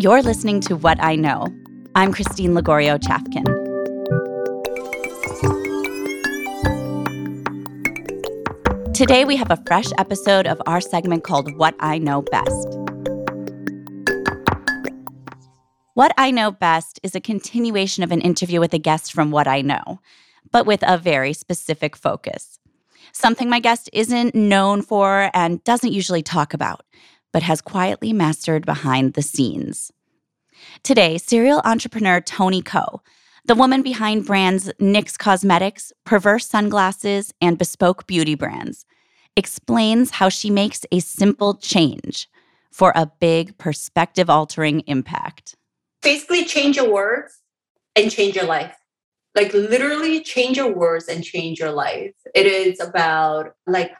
You're listening to What I Know. I'm Christine Lagorio Chafkin. Today, we have a fresh episode of our segment called What I Know Best. What I Know Best is a continuation of an interview with a guest from What I Know, but with a very specific focus. Something my guest isn't known for and doesn't usually talk about but has quietly mastered behind the scenes. Today, serial entrepreneur Tony Ko, the woman behind brands NYX Cosmetics, Perverse Sunglasses, and Bespoke Beauty brands, explains how she makes a simple change for a big perspective altering impact. Basically, change your words and change your life. Like, literally, change your words and change your life. It is about, like,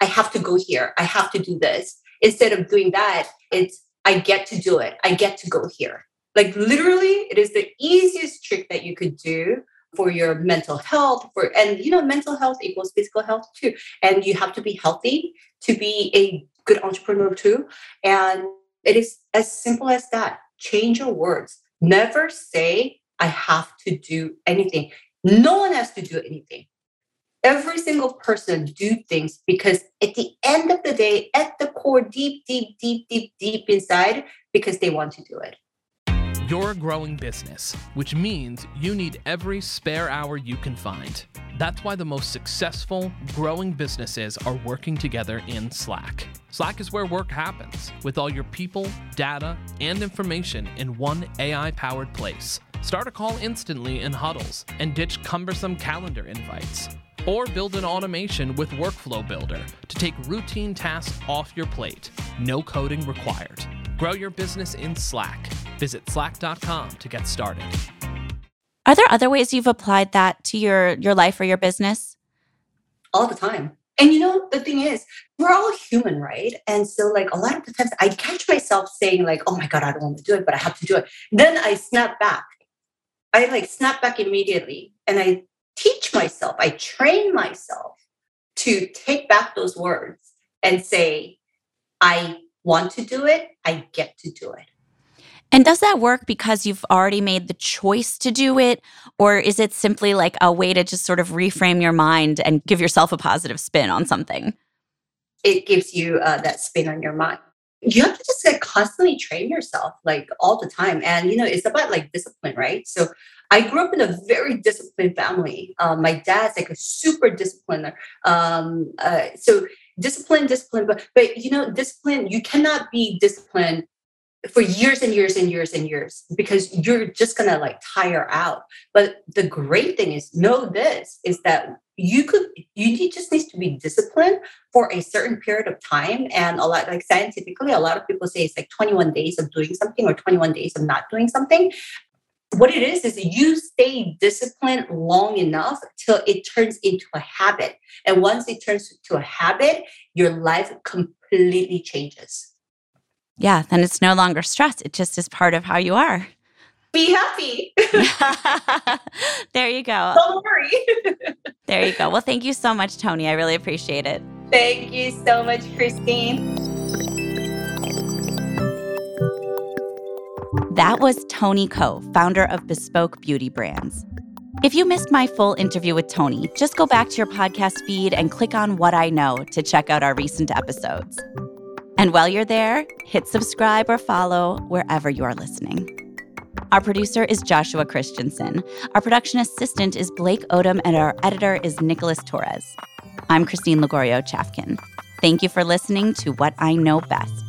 I have to go here, I have to do this instead of doing that, it's I get to do it. I get to go here. Like literally, it is the easiest trick that you could do for your mental health for and you know mental health equals physical health too. And you have to be healthy to be a good entrepreneur too. And it is as simple as that. Change your words. Never say i have to do anything. No one has to do anything. Every single person do things because at the end of the day, at core, deep, deep, deep, deep, deep inside, because they want to do it. You're a growing business, which means you need every spare hour you can find. That's why the most successful, growing businesses are working together in Slack. Slack is where work happens, with all your people, data, and information in one AI powered place. Start a call instantly in huddles and ditch cumbersome calendar invites or build an automation with Workflow Builder to take routine tasks off your plate. No coding required. Grow your business in Slack. Visit slack.com to get started. Are there other ways you've applied that to your your life or your business? All the time. And you know, the thing is, we're all human, right? And so, like, a lot of the times I catch myself saying, like, oh my God, I don't want to do it, but I have to do it. Then I snap back. I like snap back immediately and I teach myself, I train myself to take back those words and say, I want to do it, I get to do it. And does that work because you've already made the choice to do it? Or is it simply like a way to just sort of reframe your mind and give yourself a positive spin on something? It gives you uh, that spin on your mind. You have to like constantly train yourself like all the time. And, you know, it's about like discipline, right? So I grew up in a very disciplined family. Uh, my dad's like a super discipliner. Um, uh, so discipline, discipline, but but you know, discipline. You cannot be disciplined for years and years and years and years because you're just gonna like tire out. But the great thing is, know this is that you could you just need to be disciplined for a certain period of time. And a lot like scientifically a lot of people say it's like 21 days of doing something or 21 days of not doing something. What it is is you stay disciplined long enough till it turns into a habit. And once it turns to a habit your life completely changes. Yeah then it's no longer stress. It just is part of how you are. Be happy. There you go. Don't worry there you go well thank you so much Tony. i really appreciate it thank you so much christine That was Tony Ko, founder of Bespoke Beauty Brands. If you missed my full interview with Tony, just go back to your podcast feed and click on What I Know to check out our recent episodes. And while you're there, hit subscribe or follow wherever you are listening. Our producer is Joshua Christensen. Our production assistant is Blake Odom, and our editor is Nicholas Torres. I'm Christine Lagorio Chafkin. Thank you for listening to What I Know Best.